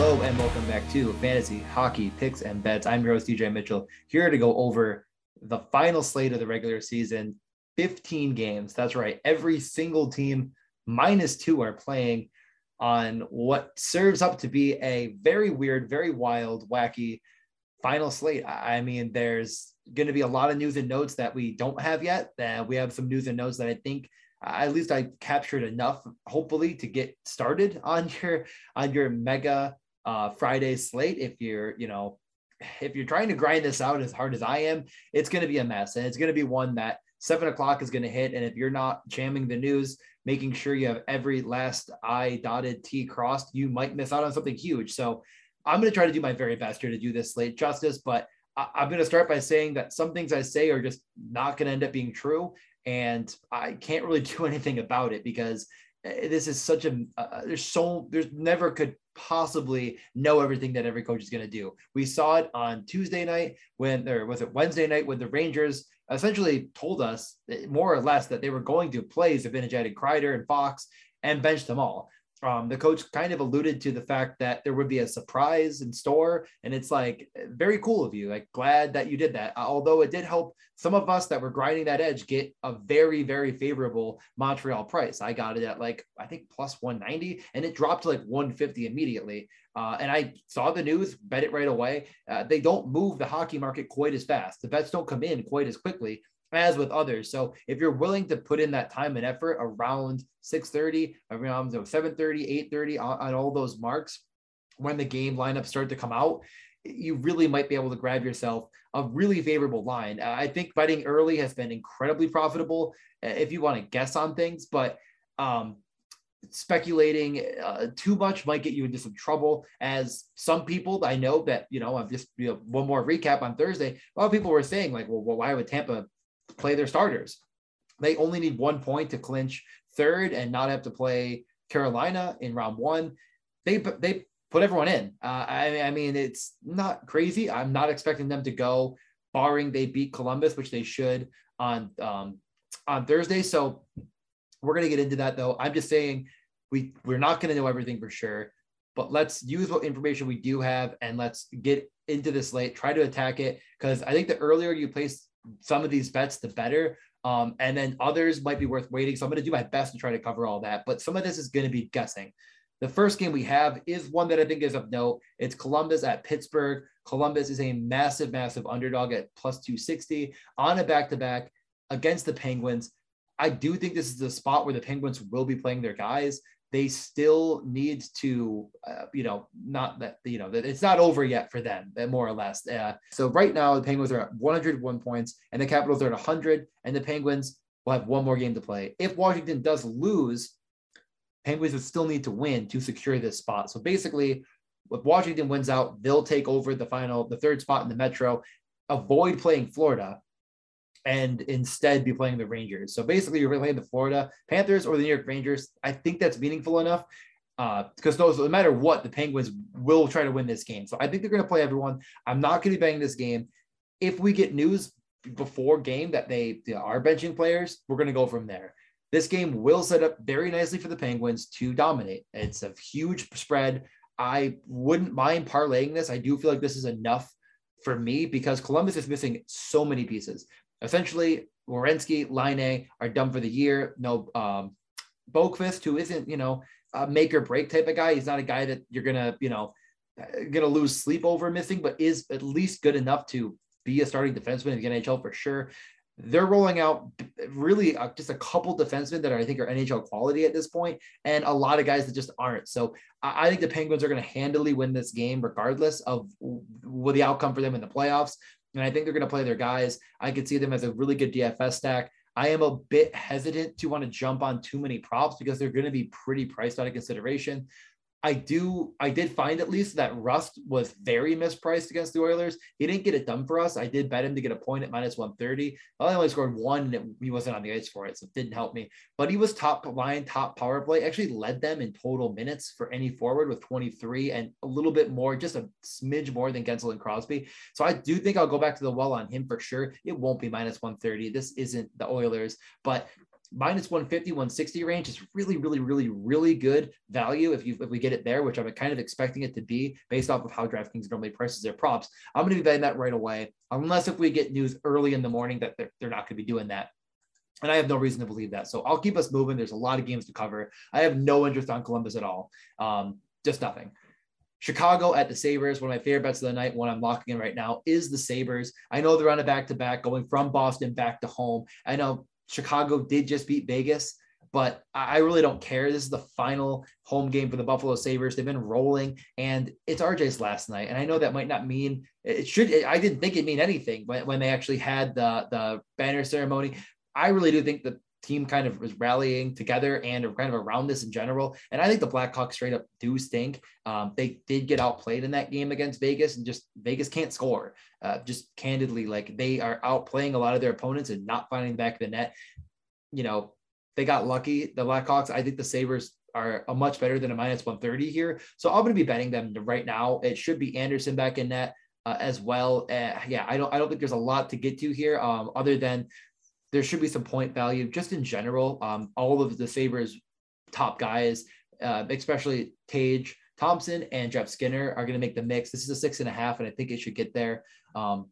Hello and welcome back to Fantasy Hockey Picks and Bets. I'm your host DJ Mitchell here to go over the final slate of the regular season. 15 games. That's right. Every single team minus two are playing on what serves up to be a very weird, very wild, wacky final slate. I mean, there's going to be a lot of news and notes that we don't have yet. That we have some news and notes that I think uh, at least I captured enough, hopefully, to get started on your on your mega uh, Friday slate. If you're, you know, if you're trying to grind this out as hard as I am, it's going to be a mess, and it's going to be one that seven o'clock is going to hit. And if you're not jamming the news, making sure you have every last I dotted T crossed, you might miss out on something huge. So I'm going to try to do my very best here to do this slate justice, but I'm going to start by saying that some things I say are just not going to end up being true. And I can't really do anything about it because this is such a, uh, there's so, there's never could possibly know everything that every coach is going to do. We saw it on Tuesday night when, or was it Wednesday night when the Rangers essentially told us eh, more or less that they were going to play Zibanejad and Kreider and Fox and bench them all um, the coach kind of alluded to the fact that there would be a surprise in store and it's like very cool of you like glad that you did that. Although it did help some of us that were grinding that edge get a very very favorable montreal price. I got it at like i think plus 190 and it dropped to like 150 immediately. Uh, and i saw the news bet it right away. Uh, they don't move the hockey market quite as fast. The bets don't come in quite as quickly as with others. So if you're willing to put in that time and effort around 6:30, around 7:30, 8:30 on, on all those marks, when the game lineups start to come out, you really might be able to grab yourself a really favorable line. I think betting early has been incredibly profitable uh, if you want to guess on things, but um, speculating uh, too much might get you into some trouble. As some people I know that you know, I'm just you know, one more recap on Thursday. A lot of people were saying like, well why would Tampa play their starters. They only need one point to clinch third and not have to play Carolina in round one. They they put everyone in. Uh, I, I mean, it's not crazy. I'm not expecting them to go, barring they beat Columbus, which they should on um, on Thursday. So we're gonna get into that though. I'm just saying we we're not gonna know everything for sure, but let's use what information we do have and let's get into this late. Try to attack it because I think the earlier you place some of these bets, the better. Um, and then others might be worth waiting. So I'm going to do my best to try to cover all that. But some of this is going to be guessing. The first game we have is one that I think is of note. It's Columbus at Pittsburgh. Columbus is a massive, massive underdog at plus 260 on a back to back against the Penguins. I do think this is the spot where the Penguins will be playing their guys they still need to, uh, you know, not that, you know, that it's not over yet for them, uh, more or less. Uh, so right now, the Penguins are at 101 points and the Capitals are at 100, and the Penguins will have one more game to play. If Washington does lose, Penguins would still need to win to secure this spot. So basically, if Washington wins out, they'll take over the final, the third spot in the Metro, avoid playing Florida, and instead be playing the Rangers. So basically, you're playing the Florida Panthers or the New York Rangers. I think that's meaningful enough because uh, no, matter what, the Penguins will try to win this game. So I think they're going to play everyone. I'm not going to be betting this game. If we get news before game that they, they are benching players, we're going to go from there. This game will set up very nicely for the Penguins to dominate. It's a huge spread. I wouldn't mind parlaying this. I do feel like this is enough for me because Columbus is missing so many pieces essentially Werenski, Laine are done for the year. No, um, who isn't, you know, a make or break type of guy. He's not a guy that you're gonna, you know, gonna lose sleep over missing, but is at least good enough to be a starting defenseman in the NHL for sure they're rolling out really uh, just a couple defensemen that are, I think are NHL quality at this point, and a lot of guys that just aren't. So I, I think the Penguins are going to handily win this game, regardless of what the outcome for them in the playoffs. And I think they're going to play their guys. I could see them as a really good DFS stack. I am a bit hesitant to want to jump on too many props because they're going to be pretty priced out of consideration. I do, I did find at least that Rust was very mispriced against the Oilers. He didn't get it done for us. I did bet him to get a point at minus 130. I only scored one and he wasn't on the ice for it, so it didn't help me. But he was top line, top power play, actually led them in total minutes for any forward with 23 and a little bit more, just a smidge more than Guentzel and Crosby. So I do think I'll go back to the well on him for sure. It won't be minus 130. This isn't the Oilers, but minus 150, 160 range is really, really, really, really good value if you if we get it there, which I'm kind of expecting it to be based off of how DraftKings normally prices their props. I'm going to be betting that right away, unless if we get news early in the morning that they're, they're not going to be doing that. And I have no reason to believe that. So I'll keep us moving. There's a lot of games to cover. I have no interest on Columbus at all. Um, just nothing. Chicago at the Sabres, one of my favorite bets of the night, one I'm locking in right now, is the Sabres. I know they're on a back to back, going from Boston back to home. I know Chicago did just beat Vegas, but I really don't care. This is the final home game for the Buffalo Sabres. They've been rolling, and it's RJ's last night. And I know that might not mean it should. I didn't think it mean anything when, when they actually had the the banner ceremony. I really do think the team kind of was rallying together and kind of around this in general. And I think the Blackhawks straight up do stink. Um, they did get outplayed in that game against Vegas, and just Vegas can't score. Uh, just candidly, like they are outplaying a lot of their opponents and not finding the back of the net. You know, they got lucky. The Blackhawks. I think the Sabres are a much better than a minus 130 here. So I'm going to be betting them right now. It should be Anderson back in net. Uh, as well. Uh, yeah, I don't I don't think there's a lot to get to here, um, other than there should be some point value just in general. Um, all of the Sabres top guys, uh, especially Tage Thompson and Jeff Skinner, are going to make the mix. This is a six and a half, and I think it should get there. Um,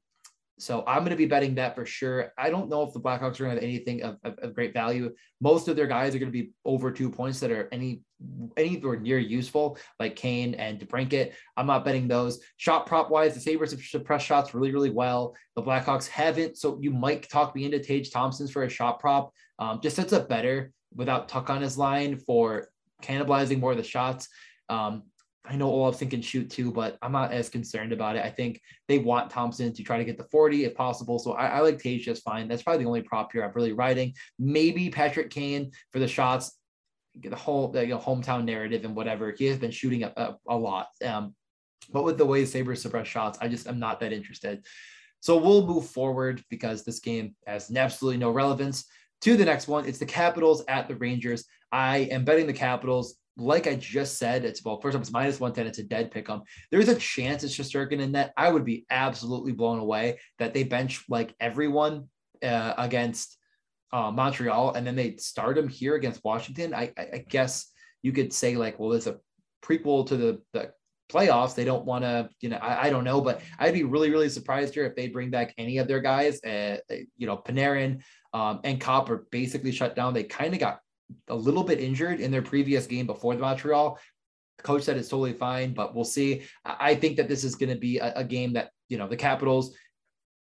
so I'm going to be betting that for sure. I don't know if the Blackhawks are going to have anything of, of, of, great value. Most of their guys are going to be over two points that are any anywhere near useful, like Kane and DeBrincat. I'm not betting those. Shot prop wise, the Sabres have suppressed shots really, really well. The Blackhawks haven't. So you might talk me into Tage Thompson's for a shot prop. Um, just sets up better without Tuch on his line for cannibalizing more of the shots. Um, I know Olofsson can shoot too, but I'm not as concerned about it. I think they want Thompson to try to get the 40 if possible. So I, I like Tage just fine. That's probably the only prop here I'm really riding. Maybe Patrick Kane for the shots, the whole you know, hometown narrative and whatever. He has been shooting a, a, a lot. Um, but with the way Sabres suppress shots, I just am not that interested. So we'll move forward because this game has absolutely no relevance to the next one. It's the Capitals at the Rangers. I am betting the Capitals like I just said, it's well, first off, it's minus 110. It's a dead pick 'em. There's a chance it's Shesterkin in that. I would be absolutely blown away that they bench like everyone uh, against uh, Montreal and then they start him here against Washington. I, I, I guess you could say, like, well, there's a prequel to the, the playoffs. They don't want to, you know, I, I, don't know, but I'd be really, really surprised here if they bring back any of their guys. Uh, you know, Panarin um, and Copp are basically shut down. They kind of got a little bit injured in their previous game before the Montreal. The coach said it's totally fine, but we'll see. I think that this is going to be a, a game that, you know, the Capitals,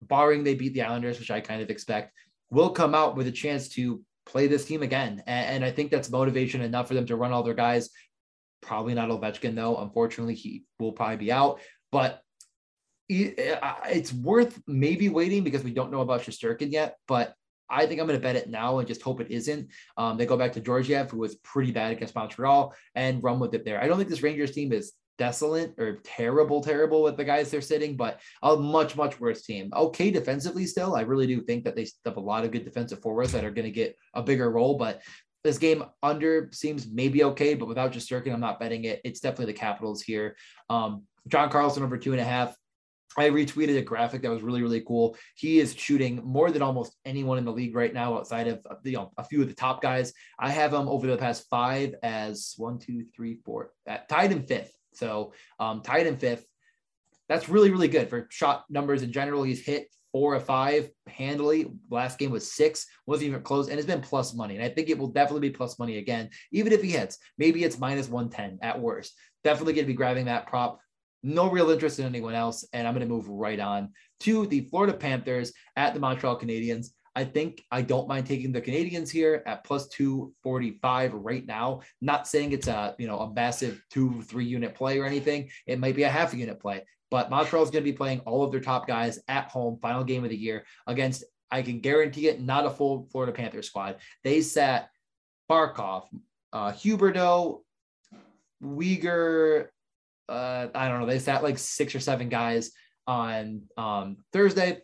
barring they beat the Islanders, which I kind of expect, will come out with a chance to play this team again. And, and, I think that's motivation enough for them to run all their guys. Probably not Ovechkin, though. Unfortunately, he will probably be out. But it's worth maybe waiting because we don't know about Shesterkin yet. But I think I'm going to bet it now and just hope it isn't. Um, they go back to Georgiev, who was pretty bad against Montreal, and run with it there. I don't think this Rangers team is desolate or terrible, terrible with the guys they're sitting, but a much, much worse team. Okay, defensively still. I really do think that they have a lot of good defensive forwards that are going to get a bigger role, but this game under seems maybe okay, but without just Shesterkin, I'm not betting it. It's definitely the Capitals here. Um, John Carlson over two and a half. I retweeted a graphic that was really, really cool. He is shooting more than almost anyone in the league right now, outside of you know a few of the top guys. I have him over the past five as one, two, three, four, uh, tied in fifth. So um, tied in fifth. That's really, really good for shot numbers in general. He's hit four or five handily. Last game was six, wasn't even close, and it's been plus money. And I think it will definitely be plus money again, even if he hits. Maybe it's minus 110 at worst. Definitely going to be grabbing that prop no real interest in anyone else. And I'm going to move right on to the Florida Panthers at the Montreal Canadiens. I think I don't mind taking the Canadiens here at plus 245 right now. Not saying it's a, you know, a massive two, three unit play or anything. It might be a half a unit play, but Montreal is going to be playing all of their top guys at home, final game of the year against, I can guarantee it, not a full Florida Panther squad. They sat Barkov, uh, Huberdeau, Weegar, uh, I don't know, they sat like six or seven guys on um, Thursday.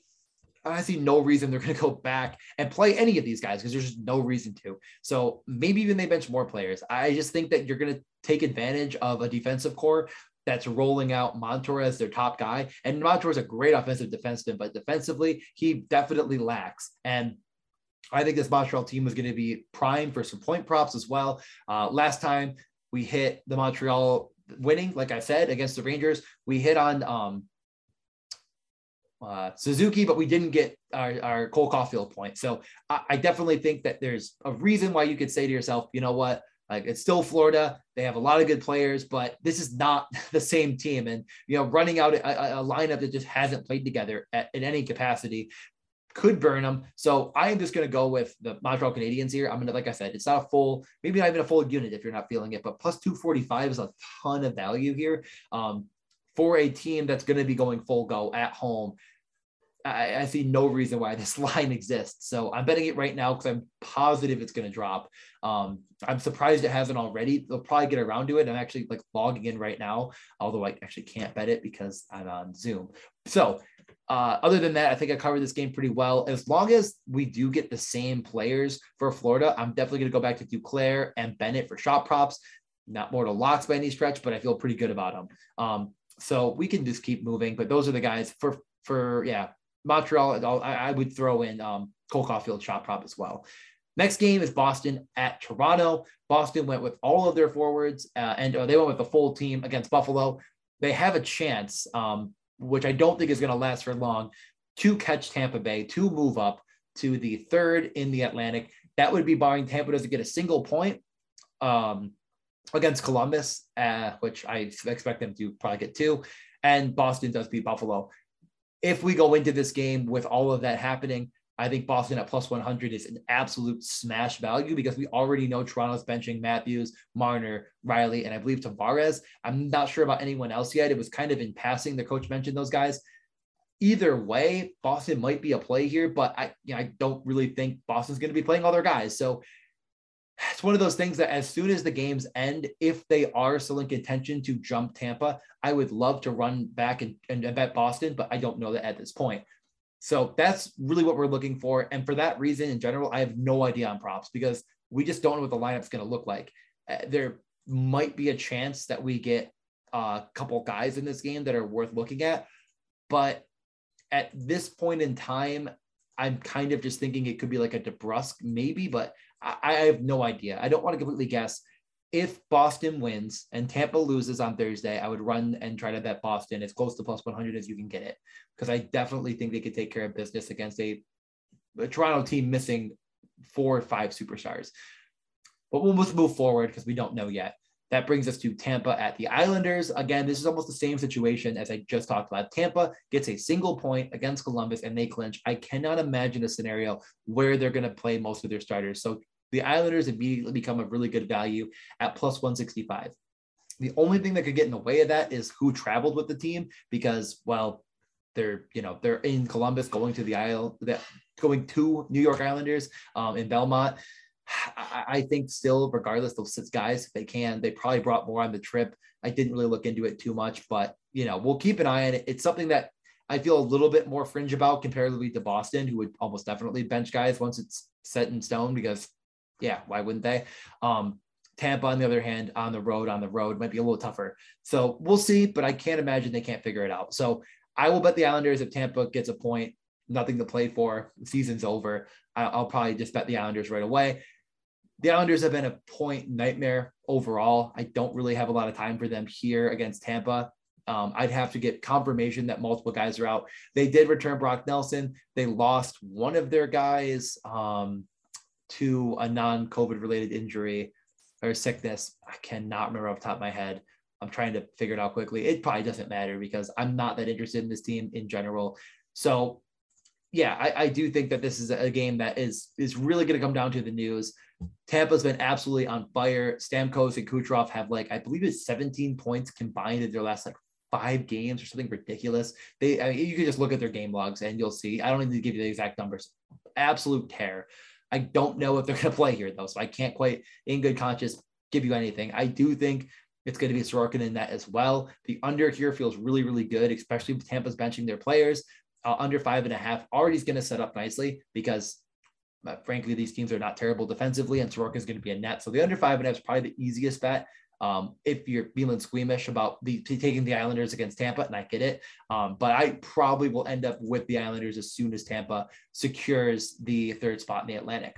I see no reason they're going to go back and play any of these guys because there's just no reason to. So maybe even they bench more players. I just think that you're going to take advantage of a defensive core that's rolling out Montour as their top guy. And Montour is a great offensive defenseman, but defensively, he definitely lacks. And I think this Montreal team is going to be prime for some point props as well. Uh, last time we hit the Montreal winning, like I said, against the Rangers, we hit on um, uh, Suzuki, but we didn't get our, our Cole Caufield point. So I, I, definitely think that there's a reason why you could say to yourself, you know what, like it's still Florida. They have a lot of good players, but this is not the same team. And you know, running out a, a lineup that just hasn't played together at, in any capacity could burn them. So I am just going to go with the Montreal Canadiens here. I'm going to, like I said, it's not a full, maybe not even a full unit if you're not feeling it, but plus 245 is a ton of value here. Um, for a team that's going to be going full go at home. I, I, see no reason why this line exists. So I'm betting it right now because I'm positive it's going to drop. Um, I'm surprised it hasn't already. They'll probably get around to it. I'm actually like logging in right now, although I actually can't bet it because I'm on Zoom. So uh, other than that, I think I covered this game pretty well. As long as we do get the same players for Florida, I'm definitely going to go back to Duclair and Bennett for shot props. Not more to locks by any stretch, but I feel pretty good about them. Um, so we can just keep moving. But those are the guys for for yeah Montreal. I, I would throw in um, Cole Caufield shot prop as well. Next game is Boston at Toronto. Boston went with all of their forwards, uh, and uh, they went with the full team against Buffalo. They have a chance, um, which I don't think is going to last for long, to catch Tampa Bay, to move up to the third in the Atlantic. That would be barring Tampa doesn't get a single point. Um, against Columbus, uh, which I expect them to probably get two, and Boston does beat Buffalo. If we go into this game with all of that happening, I think Boston at plus 100 is an absolute smash value because we already know Toronto's benching Matthews, Marner, Rielly, and I believe Tavares. I'm not sure about anyone else yet. It was kind of in passing. The coach mentioned those guys. Either way, Boston might be a play here, but I, you know, I don't really think Boston's going to be playing all their guys. So it's one of those things that as soon as the games end, if they are still in contention to jump Tampa, I would love to run back and, and bet Boston, but I don't know that at this point. So that's really what we're looking for. And for that reason, in general, I have no idea on props because we just don't know what the lineup's going to look like. Uh, there might be a chance that we get a couple guys in this game that are worth looking at. But at this point in time, I'm kind of just thinking it could be like a DeBrusk, maybe, but I, I have no idea. I don't want to completely guess. If Boston wins and Tampa loses on Thursday, I would run and try to bet Boston as close to plus 100 as you can get it because I definitely think they could take care of business against a, a Toronto team missing four or five superstars. But we'll move forward because we don't know yet. That brings us to Tampa at the Islanders. Again, this is almost the same situation as I just talked about. Tampa gets a single point against Columbus and they clinch. I cannot imagine a scenario where they're going to play most of their starters. So the Islanders immediately become a really good value at plus 165. The only thing that could get in the way of that is who traveled with the team because, well, they're you know they're in Columbus going to the Isle, that going to New York Islanders um, in Belmont. I think still, regardless, those six guys, if they can, they probably brought more on the trip. I didn't really look into it too much, but you know, we'll keep an eye on it. It's something that I feel a little bit more fringe about comparatively to Boston, who would almost definitely bench guys once it's set in stone because, yeah, why wouldn't they? Um, Tampa, on the other hand, on the road, on the road might be a little tougher. So we'll see, but I can't imagine they can't figure it out. So I will bet the Islanders if Tampa gets a point, nothing to play for, season's over. I'll probably just bet the Islanders right away the Islanders have been a point nightmare overall. I don't really have a lot of time for them here against Tampa. Um, I'd have to get confirmation that multiple guys are out. They did return Brock Nelson. They lost one of their guys um, to a non COVID related injury or sickness. I cannot remember off the top of my head. I'm trying to figure it out quickly. It probably doesn't matter because I'm not that interested in this team in general. So, yeah, I, I do think that this is a game that is is really going to come down to the news. Tampa's been absolutely on fire. Stamkos and Kucherov have like, I believe it's 17 points combined in their last like five games or something ridiculous. They, I mean, you can just look at their game logs and you'll see. I don't need to give you the exact numbers. Absolute tear. I don't know if they're going to play here though, so I can't quite, in good conscience, give you anything. I do think it's going to be Sorokin in that as well. The under here feels really, really good, especially with Tampa's benching their players. Uh, under five and a half already is going to set up nicely because but frankly, these teams are not terrible defensively, and Sorokin is going to be a net. So the under five and a half is probably the easiest bet. Um, if you're feeling squeamish about the taking the Islanders against Tampa, and I get it, um, but I probably will end up with the Islanders as soon as Tampa secures the third spot in the Atlantic.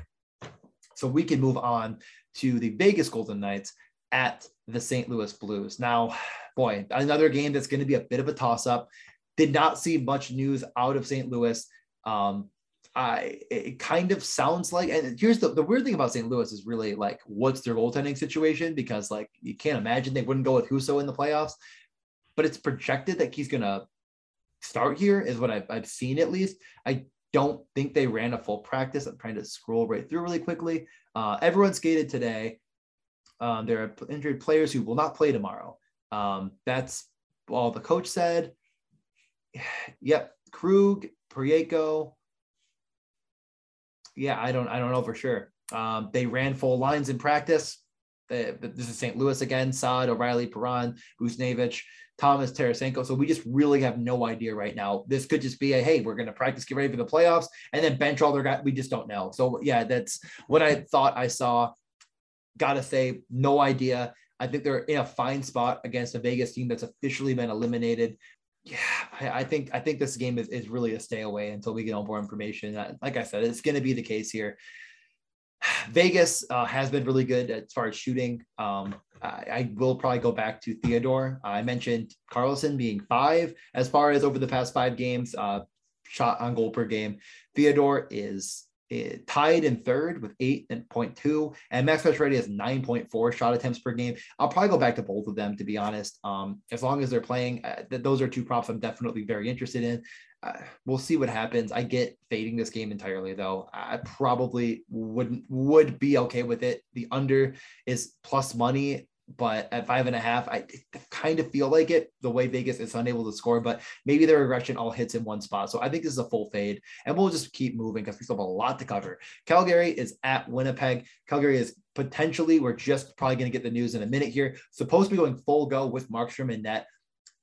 So we can move on to the Vegas Golden Knights at the St. Louis Blues. Now, boy, another game that's going to be a bit of a toss up. Did not see much news out of St. Louis. Um, I it kind of sounds like, and here's the, the weird thing about St. Louis is really like, what's their goaltending situation? Because like you can't imagine they wouldn't go with Husso in the playoffs, but it's projected that he's gonna start here, is what I've, I've seen at least. I don't think they ran a full practice. I'm trying to scroll right through really quickly. Uh, everyone skated today. Um, there are injured players who will not play tomorrow. Um, that's all the coach said. Yep, Krug, Parayko, yeah, I don't I don't know for sure. Um, they ran full lines in practice. They, this is St. Louis again. Saad, O'Reilly, Perron, Buchnevich, Thomas, Tarasenko. So we just really have no idea right now. This could just be a hey, we're going to practice, get ready for the playoffs, and then bench all their guys. We just don't know. So yeah, that's what I thought I saw. Gotta say, no idea. I think they're in a fine spot against a Vegas team that's officially been eliminated yeah, I, I, think I think this game is, is really a stay away until we get all more information. Uh, like I said, it's going to be the case here. Vegas uh, has been really good as far as shooting. Um, I, I, will probably go back to Theodore. I mentioned Carlson being five as far as over the past five games, uh, shot on goal per game. Theodore is tied in third with 8.2 and Max Pacioretty has 9.4 shot attempts per game. I'll probably go back to both of them to be honest. Um, as long as they're playing, uh, th- those are two props I'm definitely very interested in. Uh, we'll see what happens. I get fading this game entirely though. I probably wouldn't would be okay with it. The under is plus money but at five and a half, I kind of feel like it the way Vegas is unable to score, but maybe their regression all hits in one spot. So I think this is a full fade, and we'll just keep moving because we still have a lot to cover. Calgary is at Winnipeg. Calgary is potentially, we're just probably going to get the news in a minute here, supposed to be going full go with Markstrom and net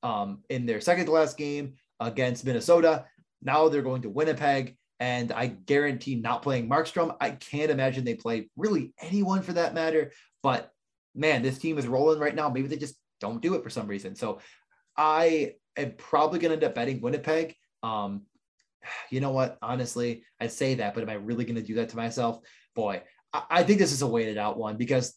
um, in their second to last game against Minnesota. Now they're going to Winnipeg and I guarantee not playing Markstrom. I can't imagine they play really anyone for that matter, but man, this team is rolling right now. Maybe they just don't do it for some reason. So I am probably going to end up betting Winnipeg. Um, you know what? Honestly, I say that, but am I really going to do that to myself? Boy, I, I think this is a weighted out one because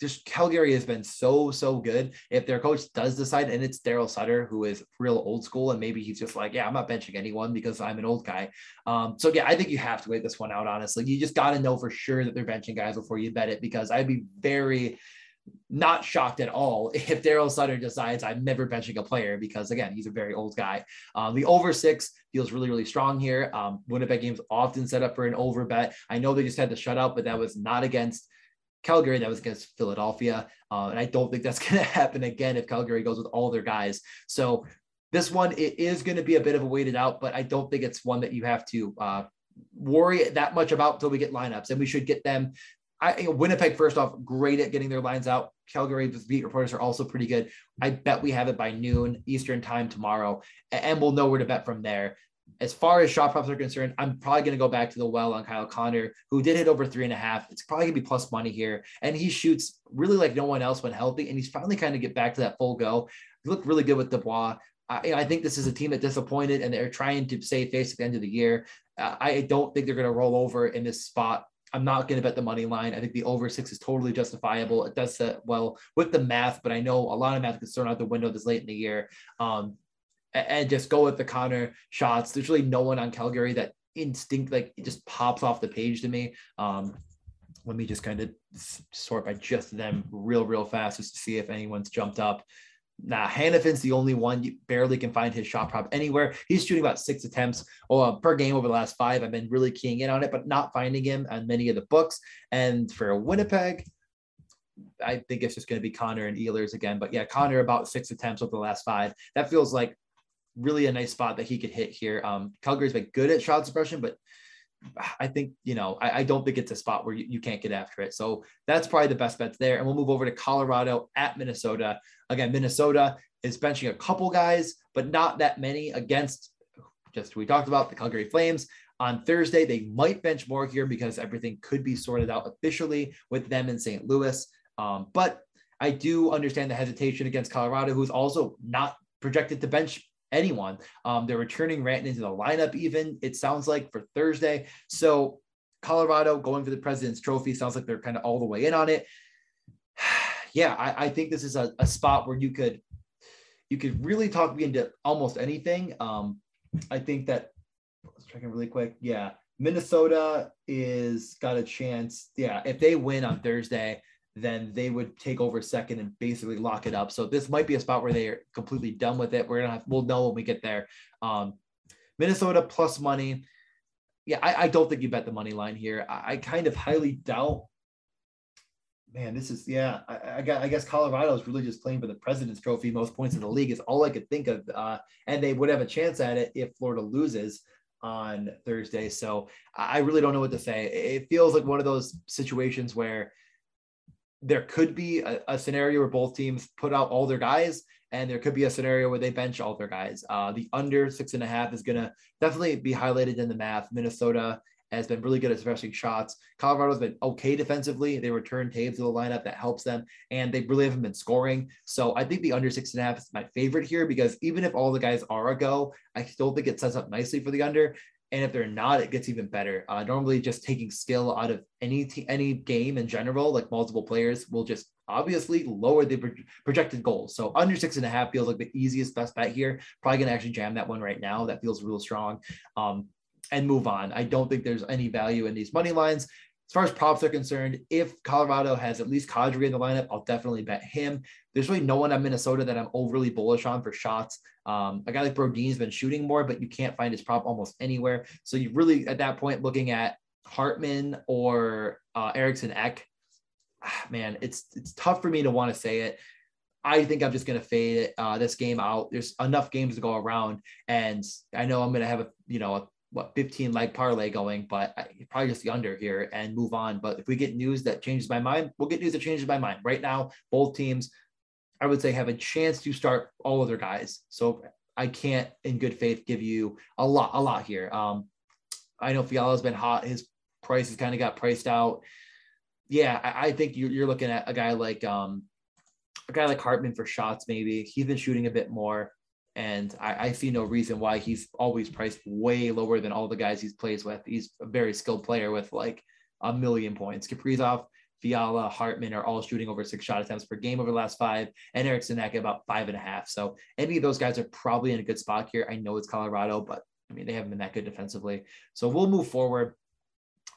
just Calgary has been so so good. If their coach does decide, and it's Daryl Sutter who is real old school, and maybe he's just like, yeah, I'm not benching anyone because I'm an old guy. Um, so yeah, I think you have to wait this one out. Honestly, you just got to know for sure that they're benching guys before you bet it because I'd be very not shocked at all if Daryl Sutter decides I'm never benching a player because again he's a very old guy. Um, the over six feels really really strong here. Um, Winnipeg games often set up for an over bet. I know they just had the shutout, but that was not against Calgary, that was against Philadelphia. Uh, and I don't think that's going to happen again if Calgary goes with all their guys. So this one, it is going to be a bit of a weighted out, but I don't think it's one that you have to uh, worry that much about until we get lineups. And we should get them. I, Winnipeg, first off, great at getting their lines out. Calgary, beat reporters are also pretty good. I bet we have it by noon Eastern time tomorrow, and we'll know where to bet from there as far as shot props are concerned, I'm probably going to go back to the well on Kyle Connor, who did hit over three and a half. It's probably going to be plus money here. And he shoots really like no one else when healthy. And he's finally kind of get back to that full go. He looked really good with Dubois. I, I think this is a team that disappointed and they're trying to save face at the end of the year. Uh, I don't think they're going to roll over in this spot. I'm not going to bet the money line. I think the over six is totally justifiable. It does set well with the math, but I know a lot of math gets thrown out the window this late in the year. Um, and just go with the Connor shots. There's really no one on Calgary that instinct like it just pops off the page to me. Um, let me just kind of sort by just them real, real fast just to see if anyone's jumped up. Nah, Hanifin's the only one you barely can find his shot prop anywhere. He's shooting about six attempts uh, per game over the last five. I've been really keying in on it, but not finding him on many of the books. And for Winnipeg, I think it's just going to be Connor and Ehlers again. But yeah, Connor about six attempts over the last five. That feels like really a nice spot that he could hit here. Um, Calgary's been good at shot suppression, but I think, you know, I, I don't think it's a spot where you, you, can't get after it. So that's probably the best bets there. And we'll move over to Colorado at Minnesota. Again, Minnesota is benching a couple guys, but not that many against just we talked about the Calgary Flames. On Thursday, they might bench more here because everything could be sorted out officially with them in St. Louis. Um, but I do understand the hesitation against Colorado, who's also not projected to bench anyone. Um, they're returning Ranton into the lineup, even it sounds like for Thursday. So Colorado going for the President's Trophy sounds like they're kind of all the way in on it. yeah, I, I, think this is a, a, spot where you could you could really talk me into almost anything. Um, I think that let's check in really quick. Yeah, Minnesota is got a chance. Yeah, if they win on Thursday, then they would take over second and basically lock it up. So this might be a spot where they are completely done with it. We're gonna have we'll know when we get there. Um, Minnesota plus money. Yeah, I, I, don't think you bet the money line here. I, I, kind of highly doubt. Man, this is yeah. I, I, got, I guess Colorado is really just playing for the President's Trophy. Most points in the league is all I could think of, uh, and they would have a chance at it if Florida loses on Thursday. So I really don't know what to say. It feels like one of those situations where there could be a, a, scenario where both teams put out all their guys, and there could be a scenario where they bench all their guys. Uh, the under six and a half is going to definitely be highlighted in the math. Minnesota has been really good at smashing shots. Colorado's been okay defensively. They return Toews to the lineup that helps them, and they really haven't been scoring. So I think the under six and a half is my favorite here because even if all the guys are a go, I still think it sets up nicely for the under. And if they're not, it gets even better. Uh, normally, just taking skill out of any t- any game in general, like multiple players, will just obviously lower the pro- projected goals. So under six and a half feels like the easiest best bet here. Probably gonna actually jam that one right now. That feels real strong. Um, and move on. I don't think there's any value in these money lines. As far as props are concerned, if Colorado has at least Kadri in the lineup, I'll definitely bet him. There's really no one on Minnesota that I'm overly bullish on for shots. Um, a guy like Brodin's been shooting more, but you can't find his prop almost anywhere. So you really, at that point, looking at Hartman or uh, Eriksson Ek, ah, man, it's it's tough for me to want to say it. I think I'm just going to fade it, uh, this game out. There's enough games to go around, and I know I'm going to have a you know a what 15 leg parlay going, but I, probably just the under here and move on. But if we get news that changes my mind, we'll get news that changes my mind. Right now, both teams, I would say, have a chance to start all of their guys. So I can't, in good faith, give you a lot, a lot here. Um, I know Fiala's been hot. His price has kind of got priced out. Yeah, I, I think you're, you're looking at a guy like um, a guy like Hartman for shots. Maybe he's been shooting a bit more. And I, I, see no reason why he's always priced way lower than all the guys he's plays with. He's a very skilled player with like a million points. Kaprizov, Fiala, Hartman are all shooting over six shot attempts per game over the last five, and Eriksson Ek about five and a half. So any of those guys are probably in a good spot here. I know it's Colorado, but I mean they haven't been that good defensively. So we'll move forward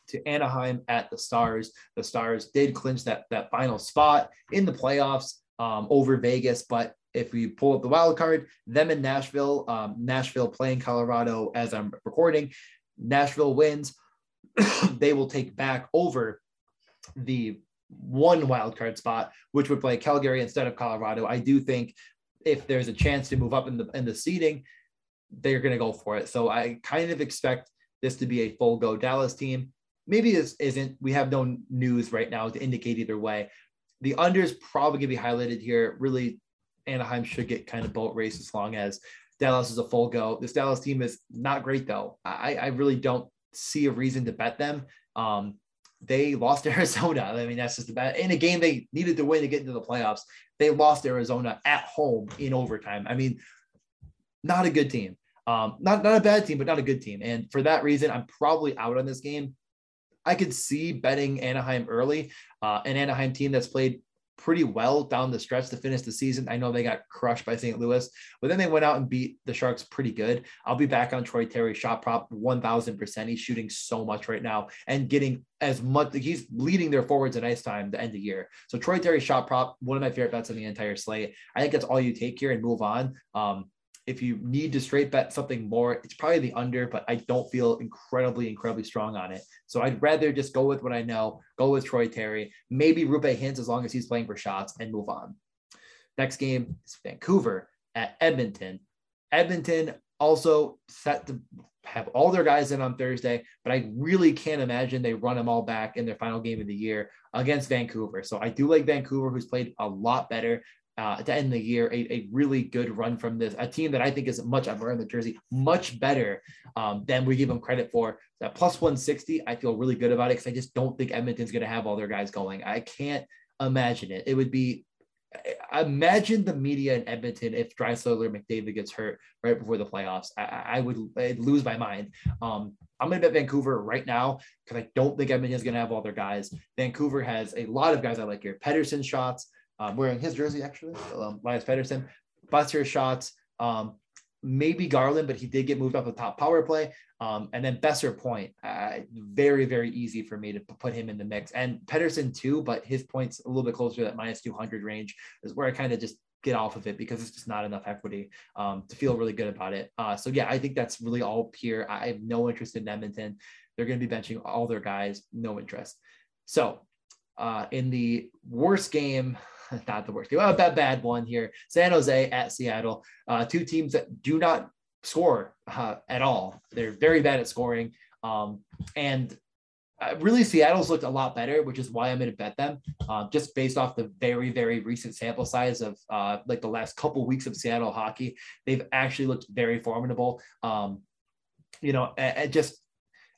to Anaheim at the Stars. The Stars did clinch that that final spot in the playoffs um, over Vegas, but if we pull up the wild card, them in Nashville, um, Nashville playing Colorado as I'm recording, Nashville wins, they will take back over the one wild card spot, which would play Calgary instead of Colorado. I do think if there's a chance to move up in the in the seeding, they're going to go for it. So I kind of expect this to be a full go Dallas team. Maybe this isn't. We have no news right now to indicate either way. The under is probably going to be highlighted here. Really Anaheim should get kind of boat race as long as Dallas is a full go. This Dallas team is not great though. I, I really don't see a reason to bet them. Um, they lost Arizona. I mean, that's just about in a game they needed to win to get into the playoffs. They lost Arizona at home in overtime. I mean, not a good team. Um, not not a bad team, but not a good team. And for that reason, I'm probably out on this game. I could see betting Anaheim early, uh, an Anaheim team that's played pretty well down the stretch to finish the season. I know they got crushed by St. Louis, but then they went out and beat the Sharks pretty good. I'll be back on Troy Terry shot prop 1000%. He's shooting so much right now and getting as much. He's leading their forwards in ice time the end of the year. So Troy Terry shot prop, one of my favorite bets on the entire slate. I think that's all you take here and move on. Um, if you need to straight bet something more, it's probably the under, but I don't feel incredibly, incredibly strong on it. So I'd rather just go with what I know, go with Troy Terry, maybe Roope Hintz as long as he's playing for shots and move on. Next game is Vancouver at Edmonton. Edmonton also set to have all their guys in on Thursday, but I really can't imagine they run them all back in their final game of the year against Vancouver. So I do like Vancouver, who's played a lot better uh, to end of the year, a, a really good run from this, a team that I think is much, I'm wearing the jersey, much better um, than we give them credit for. That plus 160, I feel really good about it because I just don't think Edmonton's going to have all their guys going. I can't imagine it. It would be imagine the media in Edmonton if or McDavid gets hurt right before the playoffs. I, I would I'd lose my mind. Um, I'm going to bet Vancouver right now because I don't think Edmonton is going to have all their guys. Vancouver has a lot of guys I like here. Pettersson shots, um, wearing his jersey actually, um, Linus Pettersson. Buster shots, um, maybe Garland, but he did get moved off the top power play. Um, and then Boeser point, uh, very, very easy for me to put him in the mix. And Pettersson too, but his points a little bit closer to that minus 200 range is where I kind of just get off of it because it's just not enough equity um, to feel really good about it. Uh, so yeah, I think that's really all here. I have no interest in Edmonton. They're going to be benching all their guys, no interest. So uh, in the worst game, not the worst game, a bad, bad one here, San Jose at Seattle, uh, two teams that do not score uh, at all. They're very bad at scoring. Um, and uh, really, Seattle's looked a lot better, which is why I'm going to bet them, uh, just based off the very, very recent sample size of uh, like the last couple weeks of Seattle hockey. They've actually looked very formidable. Um, you know, and just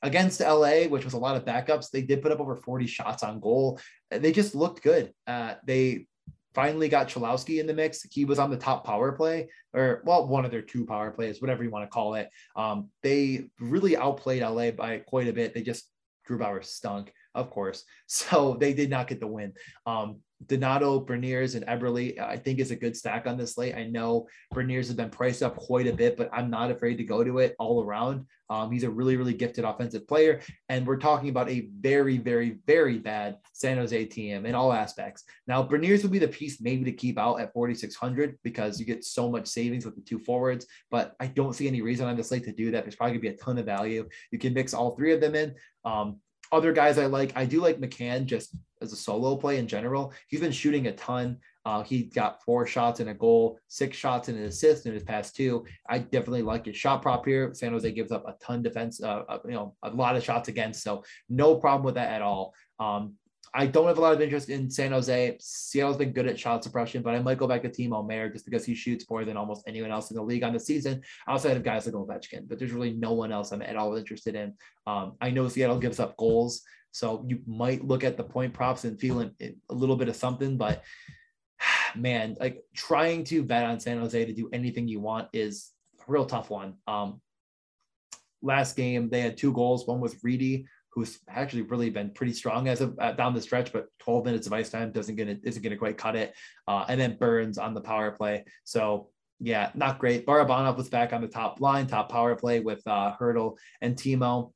against LA, which was a lot of backups, they did put up over 40 shots on goal. They just looked good. Uh, they finally got Cholowski in the mix. He was on the top power play, or well, one of their two power plays, whatever you want to call it. Um, they really outplayed LA by quite a bit. They just Grubauer stunk, of course. So they did not get the win. Um, Donato, Beniers, and Eberle, I think is a good stack on this slate. I know Beniers has been priced up quite a bit, but I'm not afraid to go to it all around. Um, he's a really, really gifted offensive player. And we're talking about a very, very, very bad San Jose team in all aspects. Now, Beniers would be the piece maybe to keep out at 4,600 because you get so much savings with the two forwards, but I don't see any reason on the slate to do that. There's probably gonna be a ton of value. You can mix all three of them in. Um, other guys I like, I do like McCann just as a solo play in general. He's been shooting a ton. Uh, he got four shots and a goal, six shots and an assist in his past two. I definitely like his shot prop here. San Jose gives up a ton defense, uh, uh, you know, a lot of shots against. So no problem with that at all. Um, I don't have a lot of interest in San Jose. Seattle's been good at shot suppression, but I might go back to Timo Meier just because he shoots more than almost anyone else in the league on the season, outside of guys like Ovechkin. But there's really no one else I'm at all interested in. Um, I know Seattle gives up goals, so you might look at the point props and feel a little bit of something, but man, like trying to bet on San Jose to do anything you want is a real tough one. Um, last game they had two goals. One was Reedy who's actually really been pretty strong as of uh, down the stretch, but 12 minutes of ice time doesn't it, isn't to quite cut it. Uh, and then Burns on the power play. So yeah, not great. Barabanov was back on the top line, top power play with uh, Hertl and Timo.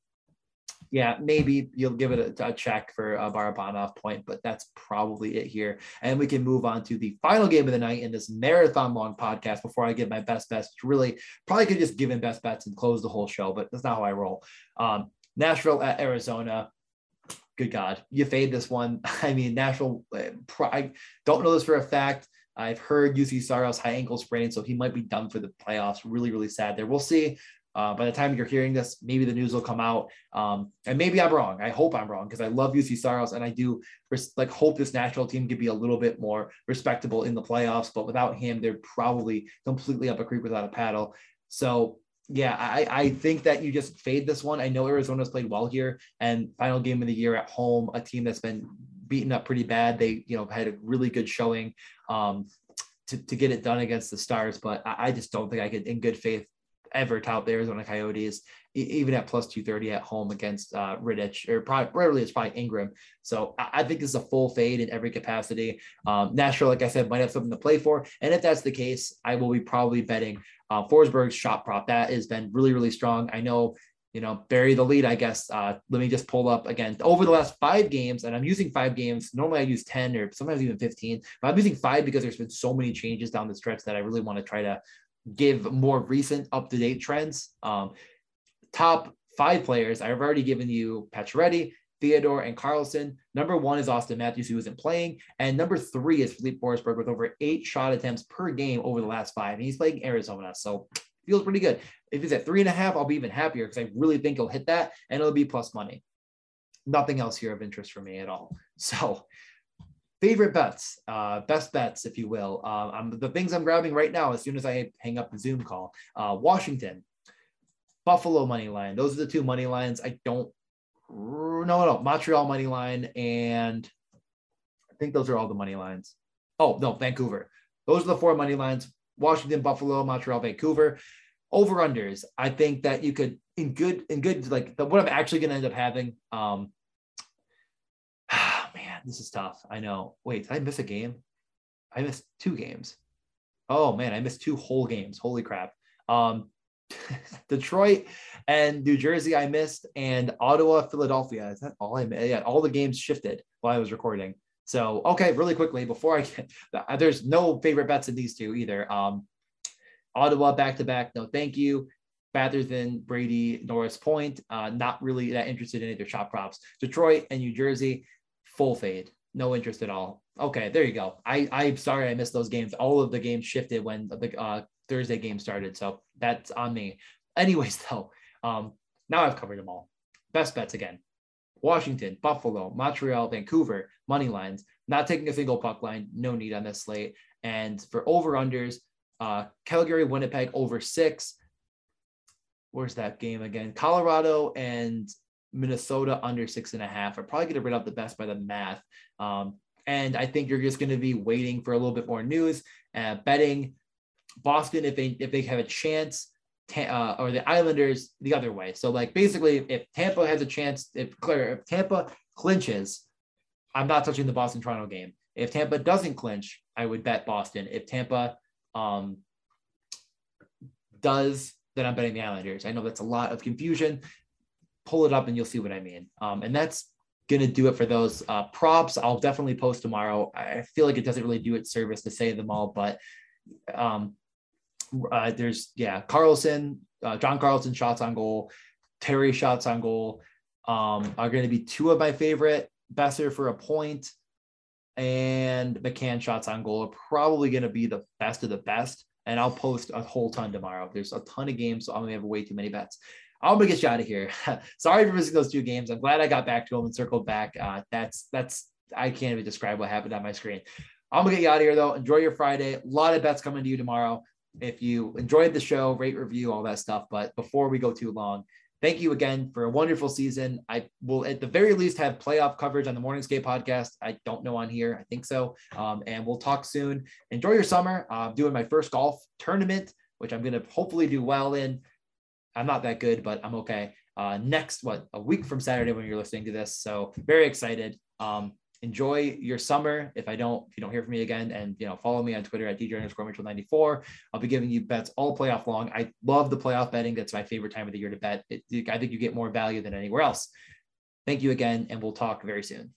Yeah, maybe you'll give it a, a check for a Barabanov point, but that's probably it here. And we can move on to the final game of the night in this marathon long podcast before I give my best bets. Really, probably could just give in best bets and close the whole show, but that's not how I roll. Um, Nashville at Arizona. Good God, you fade this one. I mean, Nashville, uh, I don't know this for a fact. I've heard Juuse Saros high ankle sprain, so he might be done for the playoffs. Really, really sad there. We'll see. Uh, by the time you're hearing this, maybe the news will come out, um, and maybe I'm wrong. I hope I'm wrong because I love Juuse Saros, and I do res- like hope this national team could be a little bit more respectable in the playoffs. But without him, they're probably completely up a creek without a paddle. So yeah, I, I think that you just fade this one. I know Arizona's played well here and final game of the year at home, a team that's been beaten up pretty bad. They, you know, had a really good showing um, to, to get it done against the Stars, but I, I just don't think I could, in good faith, ever tout the Arizona Coyotes, even at plus 230 at home against uh, Rittich, or probably, rarely it's probably Ingram. So I, I, think this is a full fade in every capacity. Um, Nashville, like I said, might have something to play for. And if that's the case, I will be probably betting uh, Forsberg's shot prop. That has been really, really strong. I know you know, bury the lead, I guess. Uh, let me just pull up again over the last five games, and I'm using five games. Normally I use 10 or sometimes even 15, but I'm using five because there's been so many changes down the stretch that I really want to try to give more recent up to date trends. Um, top five players, I've already given you Pacioretty, Theodore, and Carlson. Number one is Auston Matthews, who isn't playing. And number three is Filip Forsberg with over eight shot attempts per game over the last five. And he's playing Arizona. So feels pretty good. If he's at three and a half, I'll be even happier because I really think he'll hit that and it'll be plus money. Nothing else here of interest for me at all. So favorite bets, uh, best bets, if you will. Uh, the things I'm grabbing right now as soon as I hang up the Zoom call. Uh, Washington, Buffalo money line. Those are the two money lines. I don't. No, no, Montreal money line, and I think those are all the money lines. Oh, no, Vancouver. Those are the four money lines Washington, Buffalo, Montreal, Vancouver. Over unders. I think that you could, in good, in good, like the, what I'm actually going to end up having. Um, man, this is tough. I know. Wait, did I miss a game? I missed two games. Oh man, I missed two whole games. Holy crap. Um, Detroit and New Jersey, I missed, and Ottawa, Philadelphia. Is that all I missed? Yeah, all the games shifted while I was recording. So, okay, really quickly before I get, there's no favorite bets in these two either. Um, Ottawa back to back, no thank you. Rather than Brady, Norris Point, uh, not really that interested in either shop props. Detroit and New Jersey, full fade, no interest at all. Okay, there you go. I I'm sorry I missed those games. All of the games shifted when the uh, Thursday game started. So that's on me. Anyways, though, um, now I've covered them all. Best bets again. Washington, Buffalo, Montreal, Vancouver, money lines. Not taking a single puck line, no need on this slate. And for over unders, uh, Calgary, Winnipeg over six. Where's that game again? Colorado and Minnesota under six and a half. are probably going to bring up the best by the math. Um, and I think you're just going to be waiting for a little bit more news. Uh, betting Boston if they if they have a chance, uh, or the Islanders the other way. So like basically, if Tampa has a chance, if clear if Tampa clinches, I'm not touching the Boston Toronto game. If Tampa doesn't clinch, I would bet Boston. If Tampa um, does, then I'm betting the Islanders. I know that's a lot of confusion. Pull it up and you'll see what I mean. Um, and that's going to do it for those uh, props. I'll definitely post tomorrow. I feel like it doesn't really do it service to say them all, but um, uh, there's yeah, Carlson, uh, John Carlson shots on goal, Terry shots on goal um, are going to be two of my favorite. Boeser for a point and McCann shots on goal are probably going to be the best of the best. And I'll post a whole ton tomorrow. There's a ton of games, so I'm gonna have way too many bets. I'm gonna get you out of here. Sorry for missing those two games. I'm glad I got back to them and circled back. Uh, that's that's I can't even describe what happened on my screen. I'm gonna get you out of here though. Enjoy your Friday. A lot of bets coming to you tomorrow. If you enjoyed the show, rate, review, all that stuff. But before we go too long, thank you again for a wonderful season. I will at the very least have playoff coverage on the Morning Skate podcast. I don't know on here. I think so. Um, and we'll talk soon. Enjoy your summer. I'm doing my first golf tournament, which I'm going to hopefully do well in. I'm not that good, but I'm okay. Uh, next, what, a week from Saturday when you're listening to this. So very excited. Um, enjoy your summer. If I don't, if you don't hear from me again, and you know, follow me on Twitter at DJ underscore Mitchell 94. I'll be giving you bets all playoff long. I love the playoff betting. That's my favorite time of the year to bet. It, I think you get more value than anywhere else. Thank you again, and we'll talk very soon.